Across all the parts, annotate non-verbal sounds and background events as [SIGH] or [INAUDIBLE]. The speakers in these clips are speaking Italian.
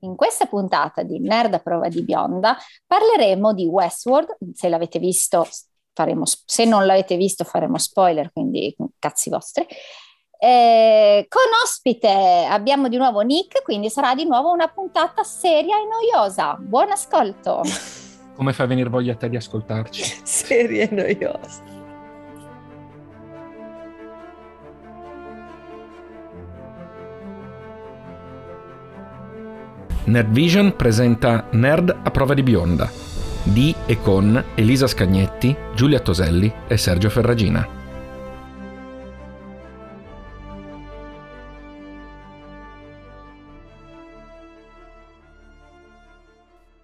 In questa puntata di Nerd a prova di bionda parleremo di Westworld, se l'avete visto faremo, se non l'avete visto faremo spoiler, quindi cazzi vostri. Eh, con ospite abbiamo di nuovo Nick, quindi sarà di nuovo una puntata seria e noiosa. Buon ascolto! [LAUGHS] Come fa a venire voglia a te di ascoltarci? seria e noiosa. Nerd Vision presenta Nerd a prova di bionda di e con Elisa Scagnetti, Giulia Toselli e Sergio Ferragina.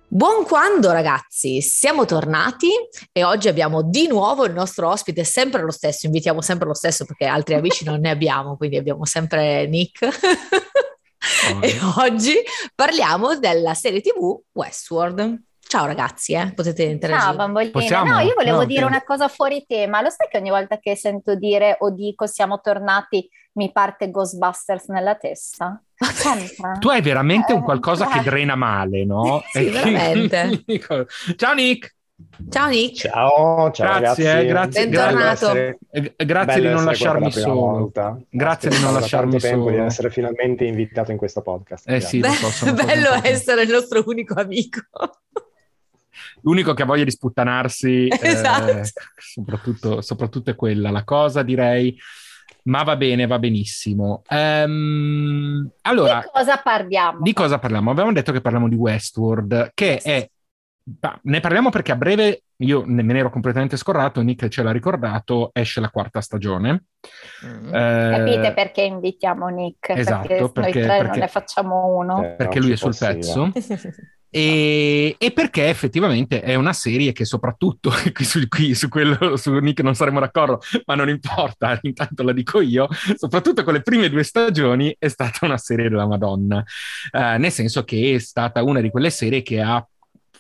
Buon quando ragazzi, siamo tornati e oggi abbiamo di nuovo il nostro ospite, sempre lo stesso, invitiamo sempre lo stesso perché altri amici non ne abbiamo, quindi abbiamo sempre Nick. [LAUGHS] e oggi parliamo della serie tv Westworld. Ciao ragazzi, eh? potete interagire. Ciao bambolina. Possiamo? No, io volevo no, dire okay. una cosa fuori tema. Lo sai che ogni volta che sento dire o dico siamo tornati mi parte Ghostbusters nella testa? Sempre. Tu hai veramente un qualcosa eh, che drena male, no? [LAUGHS] sì, veramente. [LAUGHS] Ciao Nick! Ciao Nick. Ciao, ciao grazie, ragazzi. grazie, Bentornato. Grazie, grazie di non lasciarmi solo. Volta. Grazie di non lasciarmi solo. di essere finalmente invitato in questo podcast. Eh sì, Be- so, bello essere il nostro unico amico. L'unico che ha voglia di sputtanarsi, esatto. eh, soprattutto, soprattutto è quella. La cosa direi ma va bene, va benissimo. Um, allora, di cosa parliamo? Di cosa parliamo? Abbiamo detto che parliamo di Westworld, che è... Ne parliamo perché a breve, io me ne ero completamente scordato, Nick ce l'ha ricordato, esce la quarta stagione. Mm. Eh, Capite perché invitiamo Nick? Esatto, perché, perché noi tre perché, non ne facciamo uno. Eh, perché lui è sul pezzo. E, e, perché effettivamente è una serie che soprattutto [LAUGHS] qui su, qui su quello su Nick non saremo d'accordo, ma non importa, [LAUGHS] intanto la dico io, soprattutto con le prime due stagioni è stata una serie della Madonna, eh, nel senso che è stata una di quelle serie che ha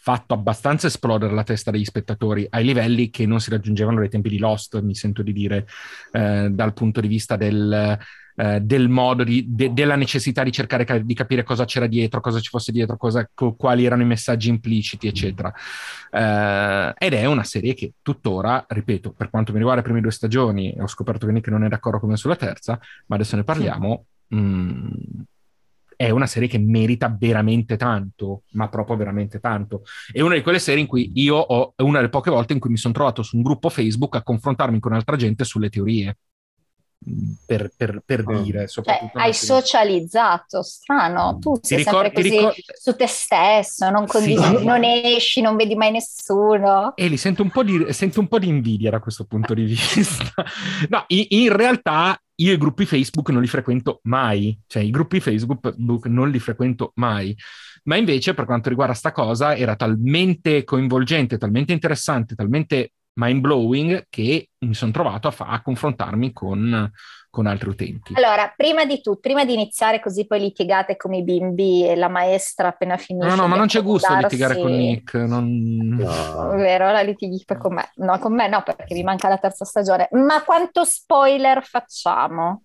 fatto abbastanza esplodere la testa degli spettatori ai livelli che non si raggiungevano ai tempi di Lost, mi sento di dire, eh, dal punto di vista del eh, del modo di, de, della necessità di cercare di capire cosa c'era dietro, cosa ci fosse dietro, cosa, co, quali erano i messaggi impliciti, eccetera. Eh, ed è una serie che tuttora, ripeto, per quanto mi riguarda le prime due stagioni, ho scoperto che Nick non è d'accordo come sulla terza, ma adesso ne parliamo. Sì. Mh, è una serie che merita veramente tanto, ma proprio veramente tanto. È una di quelle serie in cui io ho, è una delle poche volte in cui mi sono trovato su un gruppo Facebook a confrontarmi con altra gente sulle teorie per, per, per Mm. dire. Cioè, hai socializzato, strano, tu Ti sei ricor- sempre così ricor- su te stesso, non condividi, Sì. non esci, non vedi mai nessuno. E li sento un, po di, sento un po' di invidia da questo punto di vista. [LAUGHS] no, in, in realtà io i gruppi Facebook non li frequento mai, cioè i gruppi Facebook non li frequento mai. Ma invece, per quanto riguarda sta cosa, era talmente coinvolgente, talmente interessante, talmente mind blowing che mi sono trovato a, fa- a confrontarmi con, con, altri utenti. Allora, prima di tutto, prima di iniziare così poi litigate come i bimbi e la maestra appena finisce. No, no, ma non c'è gusto a litigare con Nick. Non... No. Vero, la litighi poi con me. No, con me no, perché mi manca la terza stagione. Ma quanto spoiler facciamo?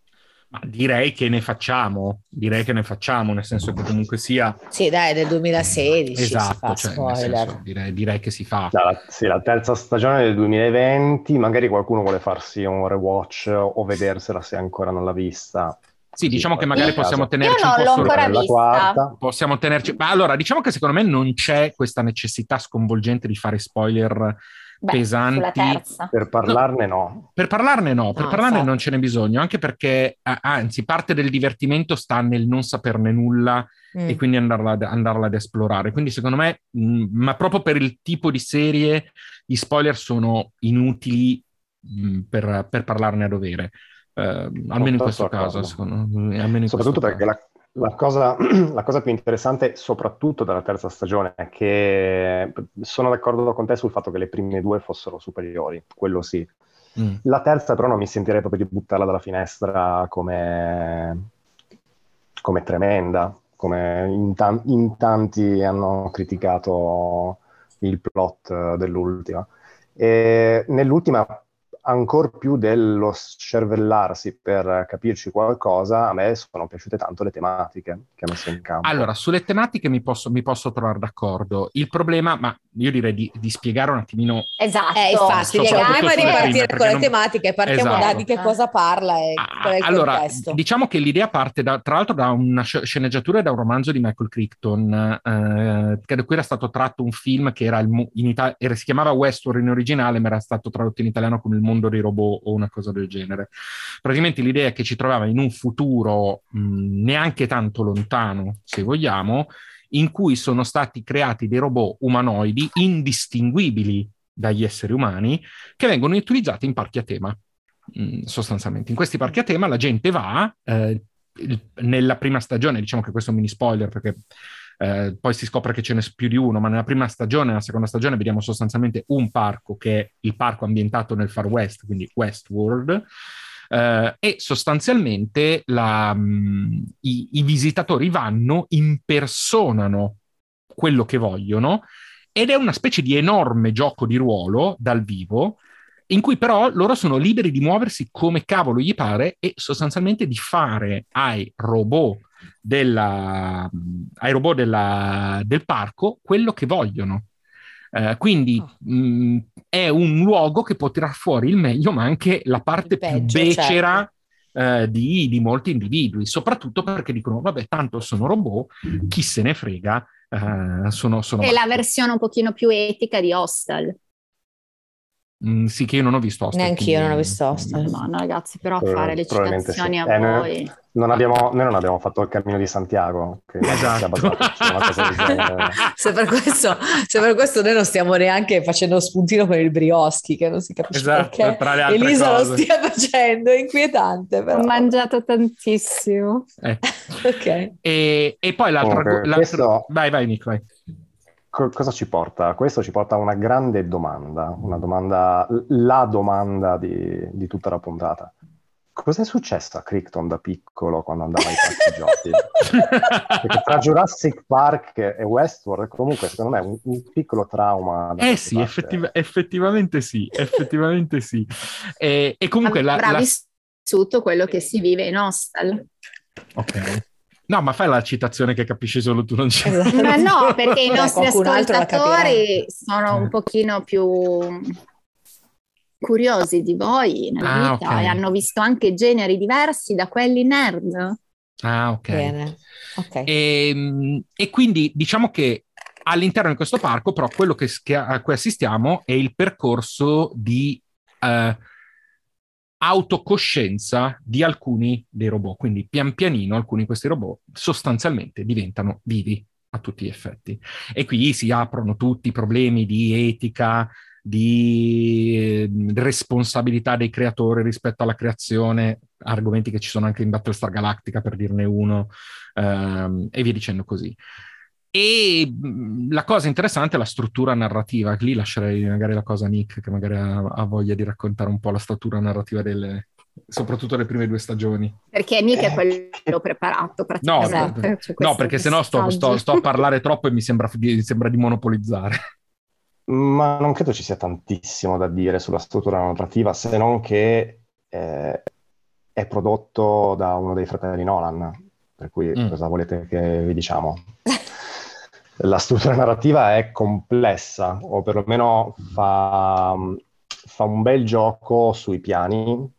Ma direi che ne facciamo, direi che ne facciamo, nel senso che comunque sia... Sì, dai, del 2016 Esatto, si fa cioè, senso, direi, direi che si fa. La, sì, la terza stagione del 2020, magari qualcuno vuole farsi un rewatch o vedersela se ancora non l'ha vista. Sì, diciamo che magari in caso. possiamo tenerci Io non un po' l'ho ancora quarta. Possiamo tenerci... Ma allora, diciamo che secondo me non c'è questa necessità sconvolgente di fare spoiler Beh, pesanti. sulla terza. Per parlarne no. Per parlarne no, per No, parlarne infatti. non ce n'è bisogno, anche perché, anzi, parte del divertimento sta nel non saperne nulla Mm. e quindi andarla, ad- andarla ad esplorare. Quindi secondo me, mh, ma proprio per il tipo di serie, gli spoiler sono inutili mh, per, per parlarne a dovere. Eh, almeno in questo d'accordo. caso, secondo me. almeno in Soprattutto questo perché la, la cosa, [CLEARS THROAT] la cosa più interessante, soprattutto della terza stagione, è che sono d'accordo con te sul fatto che le prime due fossero superiori, quello sì. Mm. La terza però non mi sentirei proprio di buttarla dalla finestra come, come tremenda, come in, tan- in tanti hanno criticato il plot eh, dell'ultima. E nell'ultima ancora più dello scervellarsi per capirci qualcosa, a me sono piaciute tanto le tematiche che ha messo in campo. Allora, sulle tematiche mi posso, mi posso trovare d'accordo. Il problema, ma io direi di, di spiegare un attimino. Esatto, eh, infatti, spieghiamo e ripartire con le non... tematiche, partiamo esatto. da di che cosa parla e ah, qual è il allora, contesto. Diciamo che l'idea parte da, tra l'altro da una sceneggiatura e da un romanzo di Michael Crichton, eh, che da cui era stato tratto un film che era, il, in Italia, era si chiamava Westworld in originale, ma era stato tradotto in italiano come Il mondo dei robot o una cosa del genere. Praticamente l'idea è che ci troviamo in un futuro mh, neanche tanto lontano, se vogliamo, in cui sono stati creati dei robot umanoidi indistinguibili dagli esseri umani che vengono utilizzati in parchi a tema. sostanzialmente in questi parchi a tema la gente va eh, nella prima stagione, diciamo che questo è un mini spoiler perché eh, poi si scopre che ce n'è più di uno, ma nella prima stagione nella seconda stagione vediamo sostanzialmente un parco che è il parco ambientato nel Far West, quindi Westworld, eh, e sostanzialmente la, mh, mm, i, i visitatori vanno, impersonano quello che vogliono ed è una specie di enorme gioco di ruolo dal vivo in cui però loro sono liberi di muoversi come cavolo gli pare e sostanzialmente di fare ai robot, della, ai robot della, del parco quello che vogliono. Uh, quindi oh. mh, è un luogo che può tirar fuori il meglio, ma anche la parte peggio, più becera certo. uh, di, di, molti individui, soprattutto perché dicono: vabbè, tanto sono robot, chi se ne frega. Uh, sono, sono è la versione un pochino più etica di Hostel. Mm, sì, che io non ho visto Hostel. Neanche io non ho visto Hostel. No, no, ragazzi, però eh, fare le citazioni sì. a eh, voi... Noi non, abbiamo, noi non abbiamo fatto il cammino di Santiago. Che esatto. [LAUGHS] se, per questo, se per questo noi non stiamo neanche facendo spuntino con il brioschi, che non si capisce esatto, perché Elisa cose. lo stia facendo, è inquietante. Però. Ho mangiato tantissimo. Eh. [LAUGHS] ok. E, e poi l'altra... Comunque, l'altra... Questo... Vai, vai Nico, vai cosa ci porta? Questo ci porta a una grande domanda, una domanda, la domanda di, di tutta la puntata. Cos'è successo a Crichton da piccolo quando andava ai parchi [LAUGHS] giochi? Perché tra Jurassic Park e Westworld comunque secondo me è un, un piccolo trauma. Eh sì, effettiv- effettivamente sì, effettivamente sì. E, e comunque Avrà la, la... vissuto quello che si vive in hostel. Ok. No, ma fai la citazione che capisci solo tu, non c'è. Esatto. [LAUGHS] Ma no, [LAUGHS] perché i nostri ascoltatori sono un pochino più curiosi di voi nella ah, vita okay. e hanno visto anche generi diversi da quelli nerd. Ah, ok. Bene. okay. E, ehm, e, quindi diciamo che all'interno di questo parco, però, quello che, che a cui assistiamo è il percorso di uh, autocoscienza di alcuni dei robot. Quindi pian pianino alcuni di questi robot sostanzialmente diventano vivi a tutti gli effetti. E qui si aprono tutti i problemi di etica, di eh, responsabilità dei creatori rispetto alla creazione, argomenti che ci sono anche in Battlestar Galactica per dirne uno, ehm, e via dicendo così. E la cosa interessante è la struttura narrativa. Lì lascerei magari la cosa a Nick, che magari ha, ha voglia di raccontare un po' la struttura narrativa delle, soprattutto le prime due stagioni. Perché Nick è quello preparato praticamente. No, cioè, no perché sennò sto, sto, sto, a parlare troppo e mi sembra, mi sembra di monopolizzare. Ma non credo ci sia tantissimo da dire sulla struttura narrativa, se non che eh, è prodotto da uno dei fratelli Nolan, per cui mm. cosa volete che vi diciamo? [LAUGHS] la struttura narrativa è complessa, o perlomeno fa, fa un bel gioco sui piani,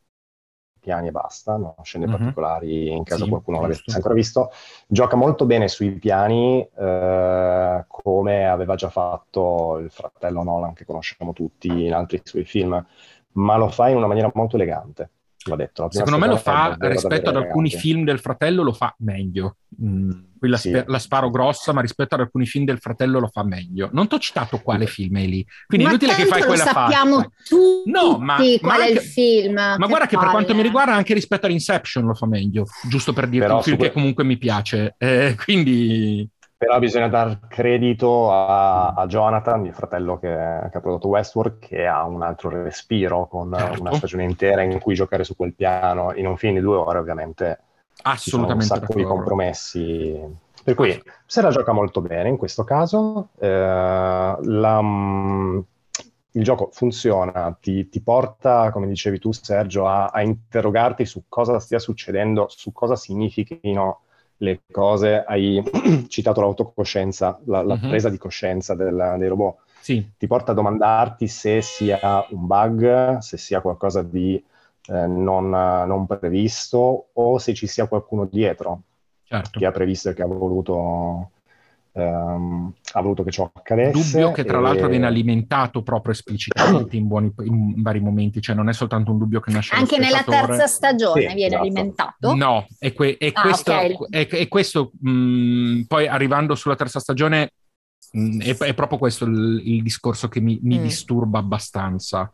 piani e basta, non scende mm-hmm. particolari in caso sì, qualcuno l'avesse ancora visto. Gioca molto bene sui piani, eh, come aveva già fatto il fratello Nolan, che conosciamo tutti in altri suoi film, ma lo fa in una maniera molto elegante. Va detto, Secondo me lo fa rispetto ad alcuni elegante. film del fratello, lo fa meglio. Mm qui la, sì. la, sparo grossa, ma rispetto ad alcuni film del fratello lo fa meglio. Non ti ho citato quale film è lì, quindi ma è inutile che fai quella faccia. sappiamo tutti no, ma, qual ma è il film. Ma guarda che per quanto mi riguarda anche rispetto all'Inception lo fa meglio, giusto per dirti un film que- che comunque mi piace. Eh, quindi... Però bisogna dar credito a, a Jonathan, il fratello che, che, ha prodotto Westworld, che ha un altro respiro con certo. una stagione intera in cui giocare su quel piano. In un film di due ore ovviamente Assolutamente. Ci sono un sacco di compromessi. Per cui se la gioca molto bene in questo caso. Eh, la, mm, il gioco funziona, ti, ti, porta, come dicevi tu Sergio, a, a, interrogarti su cosa stia succedendo, su cosa significhino le cose. Hai [CLEARS THROAT] citato l'autocoscienza, la, la uh-huh. presa di coscienza del, dei robot. Sì. Ti porta a domandarti se sia un bug, se sia qualcosa di eh, non, non, previsto o se ci sia qualcuno dietro certo. che ha previsto e che ha voluto ehm, ha voluto che ciò accadesse. Dubbio che tra e... l'altro viene alimentato proprio esplicitamente in, buoni, in, vari momenti, cioè non è soltanto un dubbio che nasce Anche nella terza stagione sì, viene esatto. alimentato? No, e, que- e ah, questo, okay. è, è questo mh, mm, poi arrivando sulla terza stagione mh, mm, è, è, proprio questo il, il discorso che mi, mi mm. disturba abbastanza.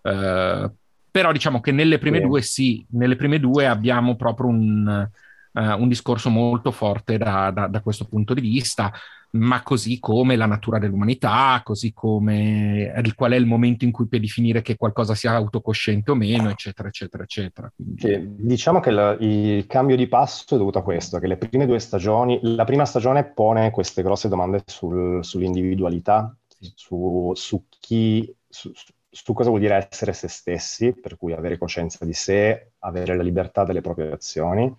Uh, però diciamo che nelle prime sì. due sì, nelle prime due abbiamo proprio un uh, un discorso molto forte da, da, da, questo punto di vista, ma così come la natura dell'umanità, così come il, qual è il momento in cui puoi definire che qualcosa sia autocosciente o meno, eccetera, eccetera, eccetera. Quindi... Diciamo che la, il cambio di passo è dovuto a questo, che le prime due stagioni, la prima stagione pone queste grosse domande sul, sull'individualità, su, su chi... Su, su cosa vuol dire essere se stessi, per cui avere coscienza di sé, avere la libertà delle proprie azioni,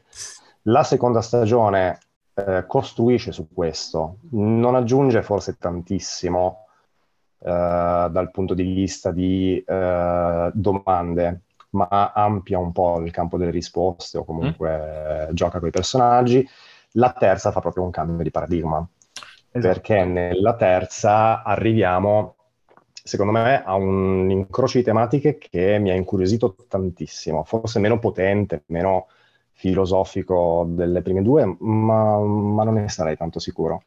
la seconda stagione eh, costruisce su questo, non aggiunge forse tantissimo eh, dal punto di vista di eh, domande, ma ampia un po' il campo delle risposte o comunque mm. gioca con i personaggi. La terza fa proprio un cambio di paradigma, esatto. perché nella terza arriviamo, secondo me, a un incrocio di tematiche che mi ha incuriosito tantissimo, forse meno potente, meno filosofico delle prime due, ma, ma, non ne sarei tanto sicuro.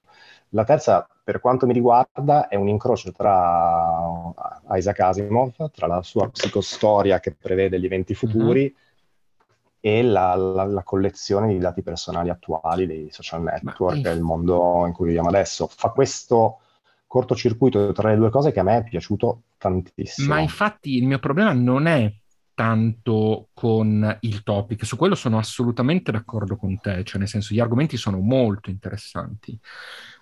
La terza, per quanto mi riguarda, è un incrocio tra Isaac Asimov, tra la sua psicostoria che prevede gli eventi futuri uh-huh. e la, la, la, collezione di dati personali attuali dei social network, il mondo in cui viviamo adesso. Fa questo cortocircuito tra le due cose che a me è piaciuto tantissimo. Ma infatti il mio problema non è tanto con il topic, su quello sono assolutamente d'accordo con te, cioè nel senso gli argomenti sono molto interessanti,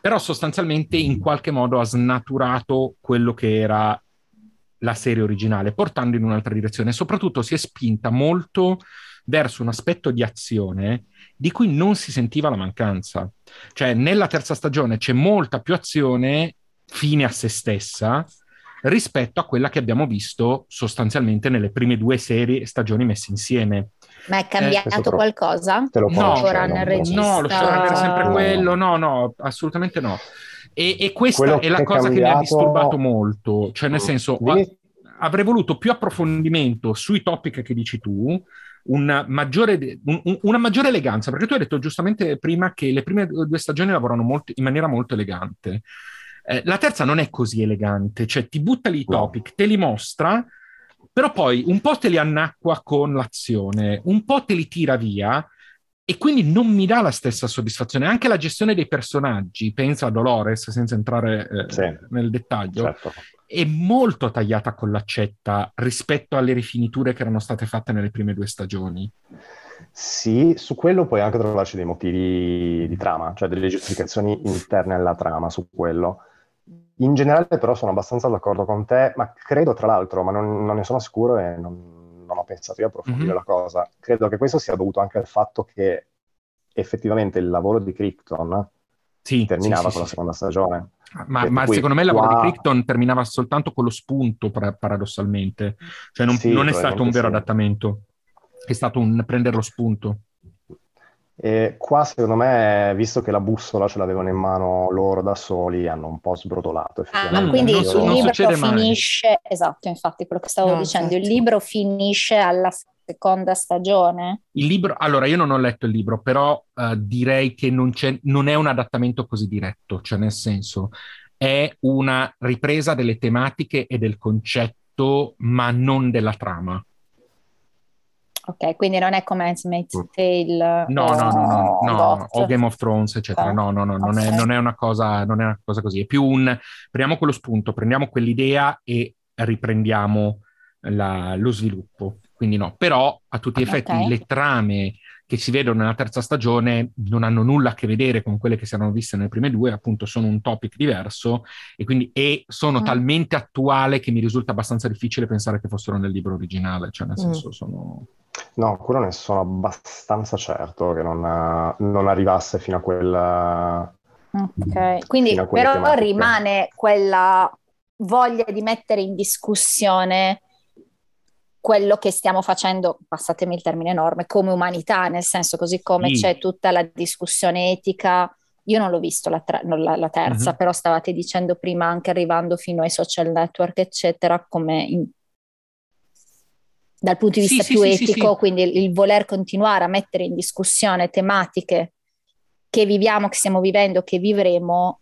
però sostanzialmente in qualche modo ha snaturato quello che era la serie originale, portando in un'altra direzione, soprattutto si è spinta molto verso un aspetto di azione di cui non si sentiva la mancanza. Cioè, nella terza stagione c'è molta più azione fine a se stessa, rispetto a quella che abbiamo visto sostanzialmente nelle prime due serie stagioni messe insieme. Ma è cambiato eh, qualcosa? Te lo no, no, lo showrunner è sempre quello, no, no, assolutamente no. E, e questa quello è la cosa cambiato... che mi ha disturbato molto, cioè nel senso Vieni... avrei voluto più approfondimento sui topic che dici tu, una maggiore, un, una maggiore, eleganza, perché tu hai detto giustamente prima che le prime due stagioni lavorano molto, in maniera molto elegante. Eh, la terza non è così elegante, cioè ti butta lì i topic, te li mostra, però poi un po' te li annacqua con l'azione, un po' te li tira via e quindi non mi dà la stessa soddisfazione. Anche la gestione dei personaggi, pensa a Dolores senza entrare eh, sì, nel dettaglio, certo. è molto tagliata con l'accetta rispetto alle rifiniture che erano state fatte nelle prime due stagioni. Sì, su quello puoi anche trovarci dei motivi di trama, cioè delle giustificazioni interne alla trama su quello. In generale però sono abbastanza d'accordo con te, ma credo tra l'altro, ma non, non ne sono sicuro e non, non ho pensato di approfondire mm-hmm. la cosa, credo che questo sia dovuto anche al fatto che effettivamente il lavoro di Crichton sì, terminava sì, con sì, la seconda stagione. Ma, ma secondo me il lavoro qua... di Crichton terminava soltanto con lo spunto, paradossalmente. Cioè non, non è stato un vero adattamento, è stato un prendere lo spunto. E qua, secondo me, visto che la bussola ce l'avevano in mano loro da soli, hanno un po' sbrodolato. Ah, quindi il libro finisce, mai. esatto, infatti, quello che stavo no, dicendo, certo. il libro finisce alla seconda stagione? Il libro, allora io non ho letto il libro, però uh, direi che non, non è un adattamento così diretto, cioè nel senso è una ripresa delle tematiche e del concetto, ma non della trama. Ok, quindi non è come Handmaid's mm. Tale no, o, no, no, no, no, o Game of Thrones, eccetera. No, no, no, non, okay. è, non, è, una cosa, non è una cosa così. È più un prendiamo quello spunto, prendiamo quell'idea e riprendiamo la, lo sviluppo. Quindi no, però a tutti gli effetti okay. le trame che si vedono nella terza stagione non hanno nulla a che vedere con quelle che si erano viste nelle prime due, appunto sono un topic diverso e quindi e sono mm. talmente attuale che mi risulta abbastanza difficile pensare che fossero nel libro originale, cioè nel mm. senso sono... No, quello ne sono abbastanza certo che non, non arrivasse fino a quella... Ok, quindi però tematiche. rimane quella voglia di mettere in discussione quello che stiamo facendo, passatemi il termine enorme, come umanità, nel senso così come sì. c'è tutta la discussione etica. Io non l'ho visto la, tre, la, la terza, uh-huh. però stavate dicendo prima, anche arrivando fino ai social network, eccetera, come in, dal punto di vista sì, più sì, etico, quindi il, il voler continuare a mettere in discussione tematiche che viviamo, che stiamo vivendo, che vivremo,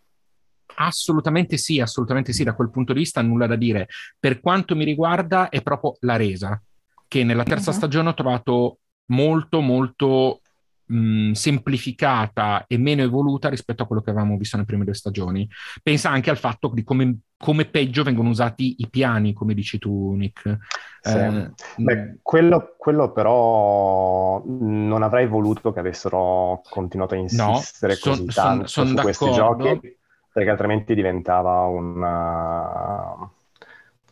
Assolutamente sì, assolutamente sì, da quel punto di vista nulla da dire. Per quanto mi riguarda è proprio la resa, che nella terza uh-huh. stagione ho trovato molto molto mh, semplificata e meno evoluta rispetto a quello che avevamo visto nelle prime due stagioni. Pensa anche al fatto di come, come peggio vengono usati i piani, come dici tu, Nick. Sì. Eh, Beh, quello, quello, però non avrei voluto che avessero continuato a insistere no, così son, tanto son, son su questi giochi perché altrimenti diventava una,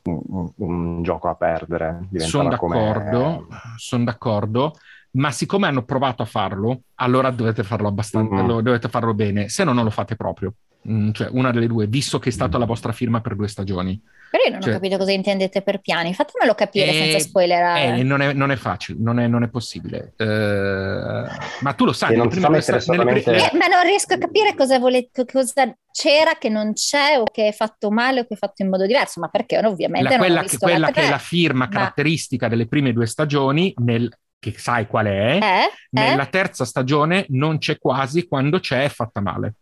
un, un, gioco a perdere. Sono d'accordo, come... sono d'accordo, ma siccome hanno provato a farlo, allora dovete farlo abbastanza, mm-hmm. dovete farlo bene, se no non lo fate proprio. Mm, cioè una delle due, visto che è stata la vostra firma per due stagioni. Però io non cioè, ho capito cosa intendete per piani, fatemelo capire eh, senza spoilerare. Eh, non, è, non, è, facile, non è, non è possibile. Uh, ma tu lo sai, non prima sta solamente... eh, ma non riesco a capire cosa, volete, cosa c'era che non c'è o che è fatto male o che è fatto in modo diverso, ma perché ovviamente la, quella, che, quella che è la firma ma... caratteristica delle prime due stagioni nel che sai qual è, eh? nella eh? terza stagione non c'è quasi, quando c'è è fatta male.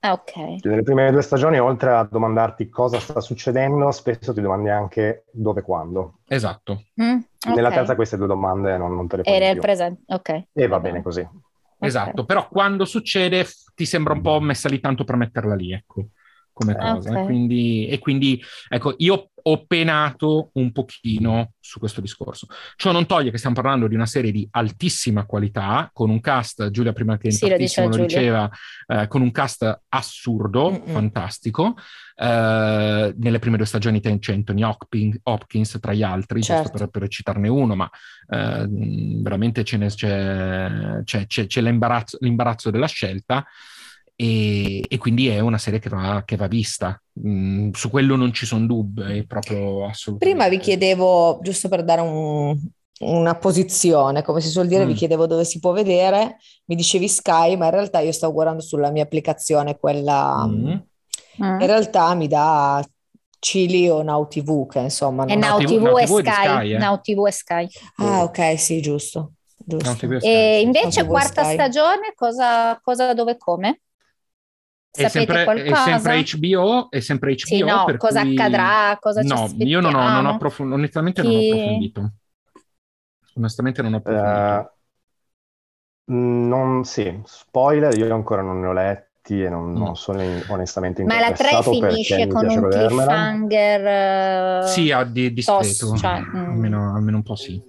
Ah, ok. Nelle prime due stagioni, oltre a domandarti cosa sta succedendo, spesso ti domandi anche dove e quando. Esatto. Mm, okay. Nella terza queste due domande non, non te le poni E nel presente, ok. E va bene così. Esatto, okay. però quando succede ti sembra un po' messa lì tanto per metterla lì, ecco come ah, cosa. Okay. E, quindi, e, quindi, ecco, io ho penato un pochino su questo discorso. Ciò non toglie che stiamo parlando di una serie di altissima qualità, con un cast, Giulia prima che sì, lo, lo diceva, eh, con un cast assurdo, Mm-mm. fantastico. Eh, nelle prime due stagioni c'è Anthony Hopkins, Hopkins tra gli altri, certo. giusto per, per, citarne uno, ma eh, veramente c'è, c'è, c'è, c'è l'imbarazzo, l'imbarazzo della scelta. E, e, quindi è una serie che va, che va vista. Mm, su quello non ci sono dubbi, è proprio assolutamente. Prima vi chiedevo, giusto per dare un, una posizione, come si suol dire, mm. vi chiedevo dove si può vedere, mi dicevi Sky, ma in realtà io stavo guardando sulla mia applicazione, quella mm. in realtà mi dà Cili o Now TV, che insomma... È Now TV, Now TV e Sky, Sky eh? Now TV e Sky. Ah, ok, sì, giusto. giusto. E invece quarta stagione, cosa, cosa, dove, come? È sempre, è sempre, HBO, è sempre HBO. Sì, no, cosa cui... accadrà, cosa No, io non ho, non ho approfondito, onestamente Chi... non ho approfondito. Onestamente non ho approfondito. Uh, non, sì, spoiler, io ancora non ne ho letti e non, no. non sono in, onestamente interessato. Ma la 3 finisce con un cliffhanger... Uh, sì, di, discreto, cioè, mm. almeno, almeno un po' sì.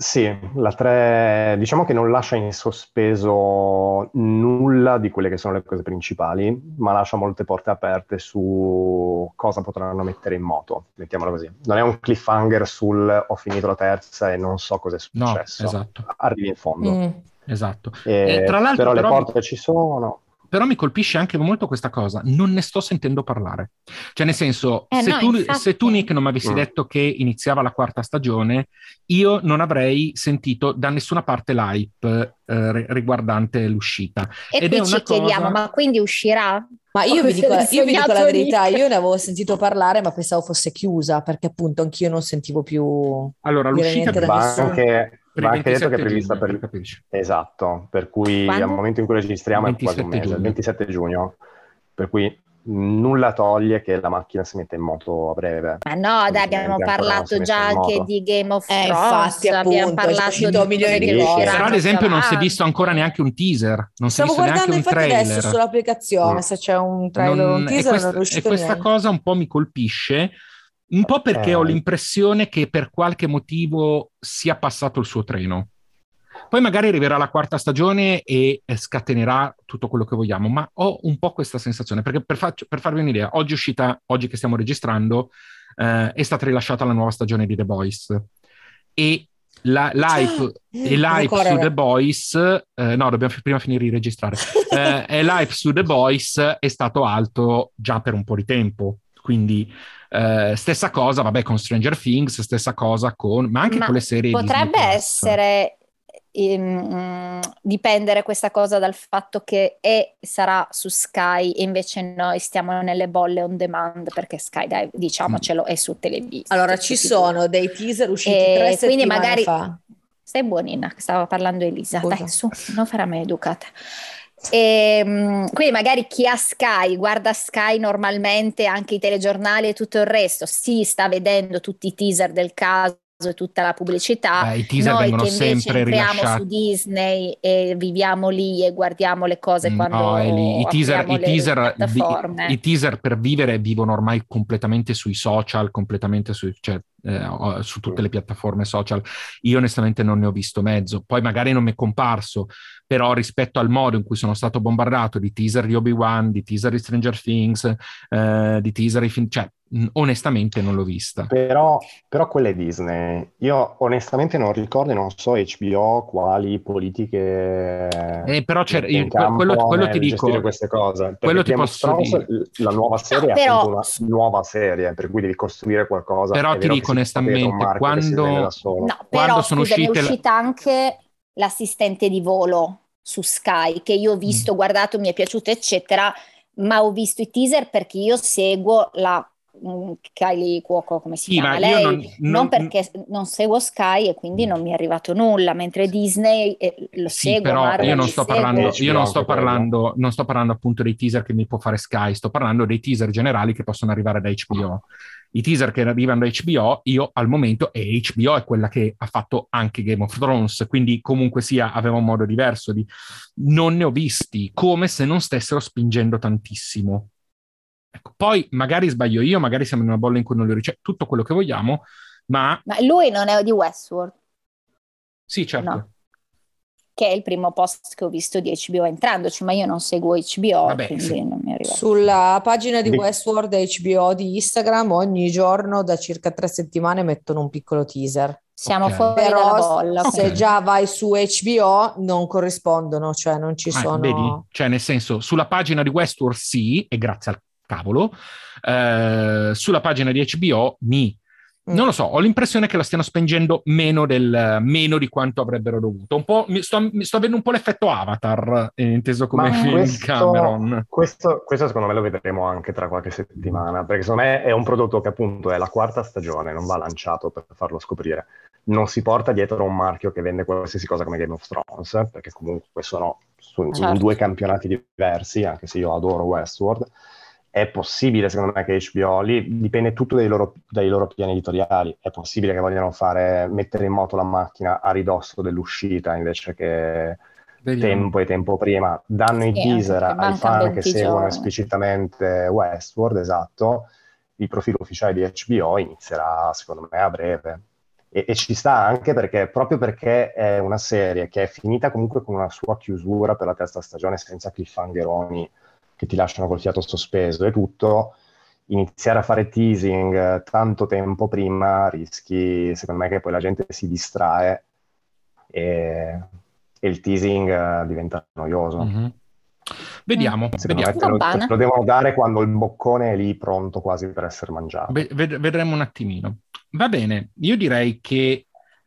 Sì, la 3 diciamo che non lascia in sospeso nulla di quelle che sono le cose principali, ma lascia molte porte aperte su cosa potranno mettere in moto, mettiamola così. Non è un cliffhanger sul ho finito la terza e non so cosa è successo. No, esatto. Arrivi in fondo. Mm. Esatto. E, e tra l'altro, però, però le porte ci sono però mi colpisce anche molto questa cosa, non ne sto sentendo parlare. Cioè, nel senso, eh se, no, tu, se, tu, Nick, non mi avessi mm. detto che iniziava la quarta stagione, io non avrei sentito da nessuna parte l'hype eh, riguardante l'uscita. E Ed qui ci chiediamo, cosa... ma quindi uscirà? Ma io vi, dico, io vi, dico, la verità, [LAUGHS] io ne avevo sentito parlare, ma pensavo fosse chiusa, perché appunto anch'io non sentivo più... Allora, l'uscita va anche per Ma anche detto che è prevista giugno, per... Esatto, per cui Quando? al momento in cui registriamo è quasi un mese, giugno. il 27 giugno, per cui nulla toglie che la macchina si mette in moto a breve. Ma no, dai, abbiamo parlato già anche di Game of eh, Thrones, infatti, abbiamo parlato di milioni di cose. Però ad esempio non si è visto ancora neanche un teaser, non Stavo si è visto neanche un trailer. adesso sull'applicazione no. se c'è un trailer non, o un teaser, e questa, non E questa niente. cosa un po' mi colpisce un po' perché eh. ho l'impressione che per qualche motivo sia passato il suo treno. Poi magari arriverà la quarta stagione e scatenerà tutto quello che vogliamo, ma ho un po' questa sensazione, perché per, fa- per farvi un'idea, oggi è uscita, oggi che stiamo registrando, eh, è stata rilasciata la nuova stagione di The Boys e la, l'hype, ah, e l'hype su The Boys, eh, no, dobbiamo prima finire di registrare. [LAUGHS] eh, e l'hype su The Boys è stato alto già per un po' di tempo. Quindi eh, stessa cosa, vabbè, con Stranger Things, stessa cosa con, ma anche ma con le serie. Potrebbe essere ehm, dipendere questa cosa dal fatto che e sarà su Sky e invece noi stiamo nelle bolle on demand perché Sky, dai, diciamocelo, è su televisione. Allora ci sono dei teaser usciti e tre quindi magari fa. Stai buonina, stava parlando Elisa. Scusa. Dai, su, non farà mai educata. E, ehm, quindi magari chi ha Sky guarda Sky normalmente anche i telegiornali e tutto il resto si sta vedendo tutti i teaser del caso e tutta la pubblicità. Eh, I teaser Noi vengono sempre rilasciati su Disney e viviamo lì e guardiamo le cose mm, quando no, i, teaser, i, teaser, i, i, teaser, per vivere vivono ormai completamente sui social, completamente su, cioè, eh, su tutte le piattaforme social. Io onestamente non ne ho visto mezzo. Poi magari non mi è comparso, però rispetto al modo in cui sono stato bombardato di teaser di Obi-Wan, di teaser di Stranger Things, eh, di teaser di film, cioè onestamente non l'ho vista. Però, però quelle Disney, io onestamente non ricordo e non so HBO quali politiche... Eh, però c'è, io, quello, quello ti dico... queste cose. Quello ti posso dire. La nuova serie no, però... è una nuova serie, per cui devi costruire qualcosa. Però ti dico onestamente, quando, no, quando però, sono scusami, uscite... è uscita anche l'assistente di volo su Sky, che io ho visto, mm. guardato, mi è piaciuto, eccetera, ma ho visto i teaser perché io seguo la Mm, Kylie Cuoco, come si sì, chiama lei, non, non, non, perché non seguo Sky e quindi non mi è arrivato nulla, mentre Disney eh, lo sì, seguo. Però Marvel io non sto parlando, io non sto parlando, non sto parlando appunto dei teaser che mi può fare Sky, sto parlando dei teaser generali che possono arrivare da HBO. I teaser che arrivano da HBO, io al momento, e HBO è quella che ha fatto anche Game of Thrones, quindi comunque sia, aveva un modo diverso di... Non ne ho visti, come se non stessero spingendo tantissimo Ecco, poi magari sbaglio io, magari siamo in una bolla in cui non lo ricevo, tutto quello che vogliamo, ma... Ma lui non è di Westworld? Sì, certo. No. Che è il primo post che ho visto di HBO entrandoci, ma io non seguo HBO, Vabbè, quindi sì. non mi arriva. Sulla pagina di Westworld HBO di Instagram ogni giorno da circa tre settimane mettono un piccolo teaser. Siamo okay. fuori Però dalla bolla. Se okay. già vai su HBO non corrispondono, cioè non ci ah, sono... Vedi? Cioè nel senso, sulla pagina di Westworld sì, e grazie al cavolo, eh, sulla pagina di HBO mi mm. non lo so, ho l'impressione che la stiano spengendo meno, del, meno di quanto avrebbero dovuto. Un po', mi, sto, mi sto avendo un po' l'effetto Avatar, eh, inteso come Ma [LAUGHS] film questo, Cameron. Questo, questo, secondo me lo vedremo anche tra qualche settimana, perché secondo me è un prodotto che appunto è la quarta stagione, non va lanciato per farlo scoprire. Non si porta dietro un marchio che vende qualsiasi cosa come Game of Thrones, perché comunque sono su, certo. in due campionati diversi, anche se io adoro Westworld è possibile, secondo me, che HBO, lì dipende tutto dai loro, dai loro, piani editoriali, è possibile che vogliano fare, mettere in moto la macchina a ridosso dell'uscita invece che Vediamo. tempo e tempo prima. Danno sì, i teaser ai fan che seguono giorni. esplicitamente Westworld, esatto, il profilo ufficiale di HBO inizierà, secondo me, a breve. E, e, ci sta anche perché, proprio perché è una serie che è finita comunque con una sua chiusura per la terza stagione senza cliffhangeroni che ti lasciano col fiato sospeso e tutto, iniziare a fare teasing eh, tanto tempo prima rischi, secondo me, che poi la gente si distrae e, e il teasing uh, diventa noioso. Mm-hmm. Vediamo, vediamo. Te lo, te lo, devono dare quando il boccone è lì pronto quasi per essere mangiato. Ve- vedremo un attimino. Va bene, io direi che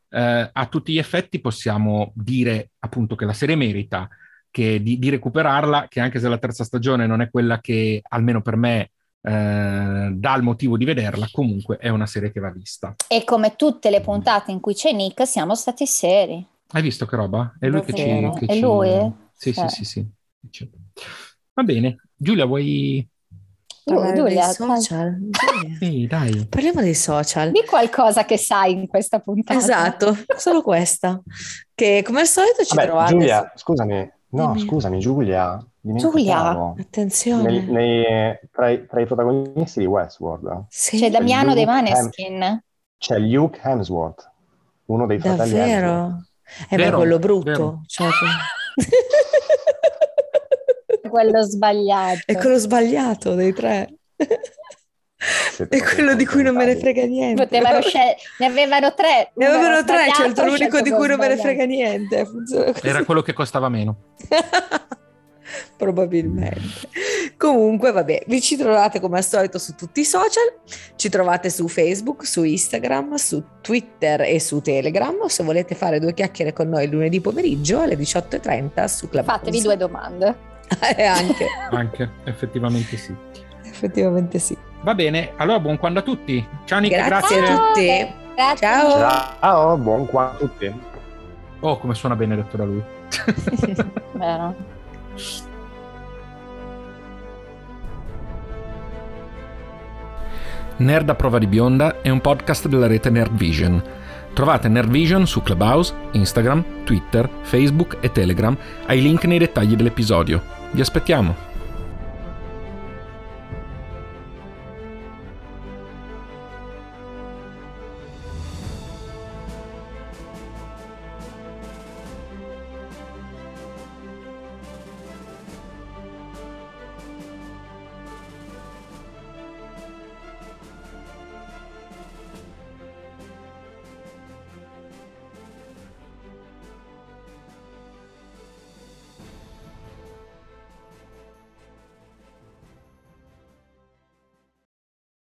eh, a tutti gli effetti possiamo dire appunto che la serie merita che di, di, recuperarla, che anche se la terza stagione non è quella che, almeno per me, eh, dà il motivo di vederla, comunque è una serie che va vista. E come tutte le puntate in cui c'è Nick, siamo stati seri. Hai visto che roba? È lui che ci... Che è ci... lui? Sì, cioè. sì, sì, sì. Va bene. Giulia, vuoi... Giulia, dei social. Giulia. Sì, dai. Parliamo dei social. Di qualcosa che sai in questa puntata. Esatto, solo questa. Che come al solito ci Vabbè, trovate. Giulia, scusami, No, scusami, Giulia. Giulia, attenzione. Nei, nei, tra, i, tra, i, protagonisti di Westworld sì. c'è Damiano De Maneskin. C'è Luke Hemsworth, uno dei fratelli Davvero? È Vero, quello brutto. vero. Cioè, [LAUGHS] quello sbagliato. è quello sbagliato dei tre. È quello di cui non me ne frega niente. Potevano scel- ne avevano tre. Ne avevano tre, scelto ho l'unico di cui non me ne frega niente. Era quello che costava meno. [LAUGHS] Probabilmente. Comunque, vabbè, vi ci trovate come al solito su tutti i social, ci trovate su Facebook, su Instagram, su Twitter e su Telegram. Se volete fare due chiacchiere con noi lunedì pomeriggio alle 18.30 su Clubhouse. Fatevi due domande. [LAUGHS] Eh, anche, Anche, effettivamente sì. Effettivamente sì. Va bene, allora buon quando a tutti. Ciao Nick, Grazie grazie. a tutti. Grazie. Ciao. Ciao, buon qua a tutti. Oh, come suona bene detto da lui. [LAUGHS] Vero. Nerd a prova di bionda è un podcast della rete Nerd Vision. Trovate Nerd Vision su Clubhouse, Instagram, Twitter, Facebook e Telegram ai link nei dettagli dell'episodio. Vi aspettiamo!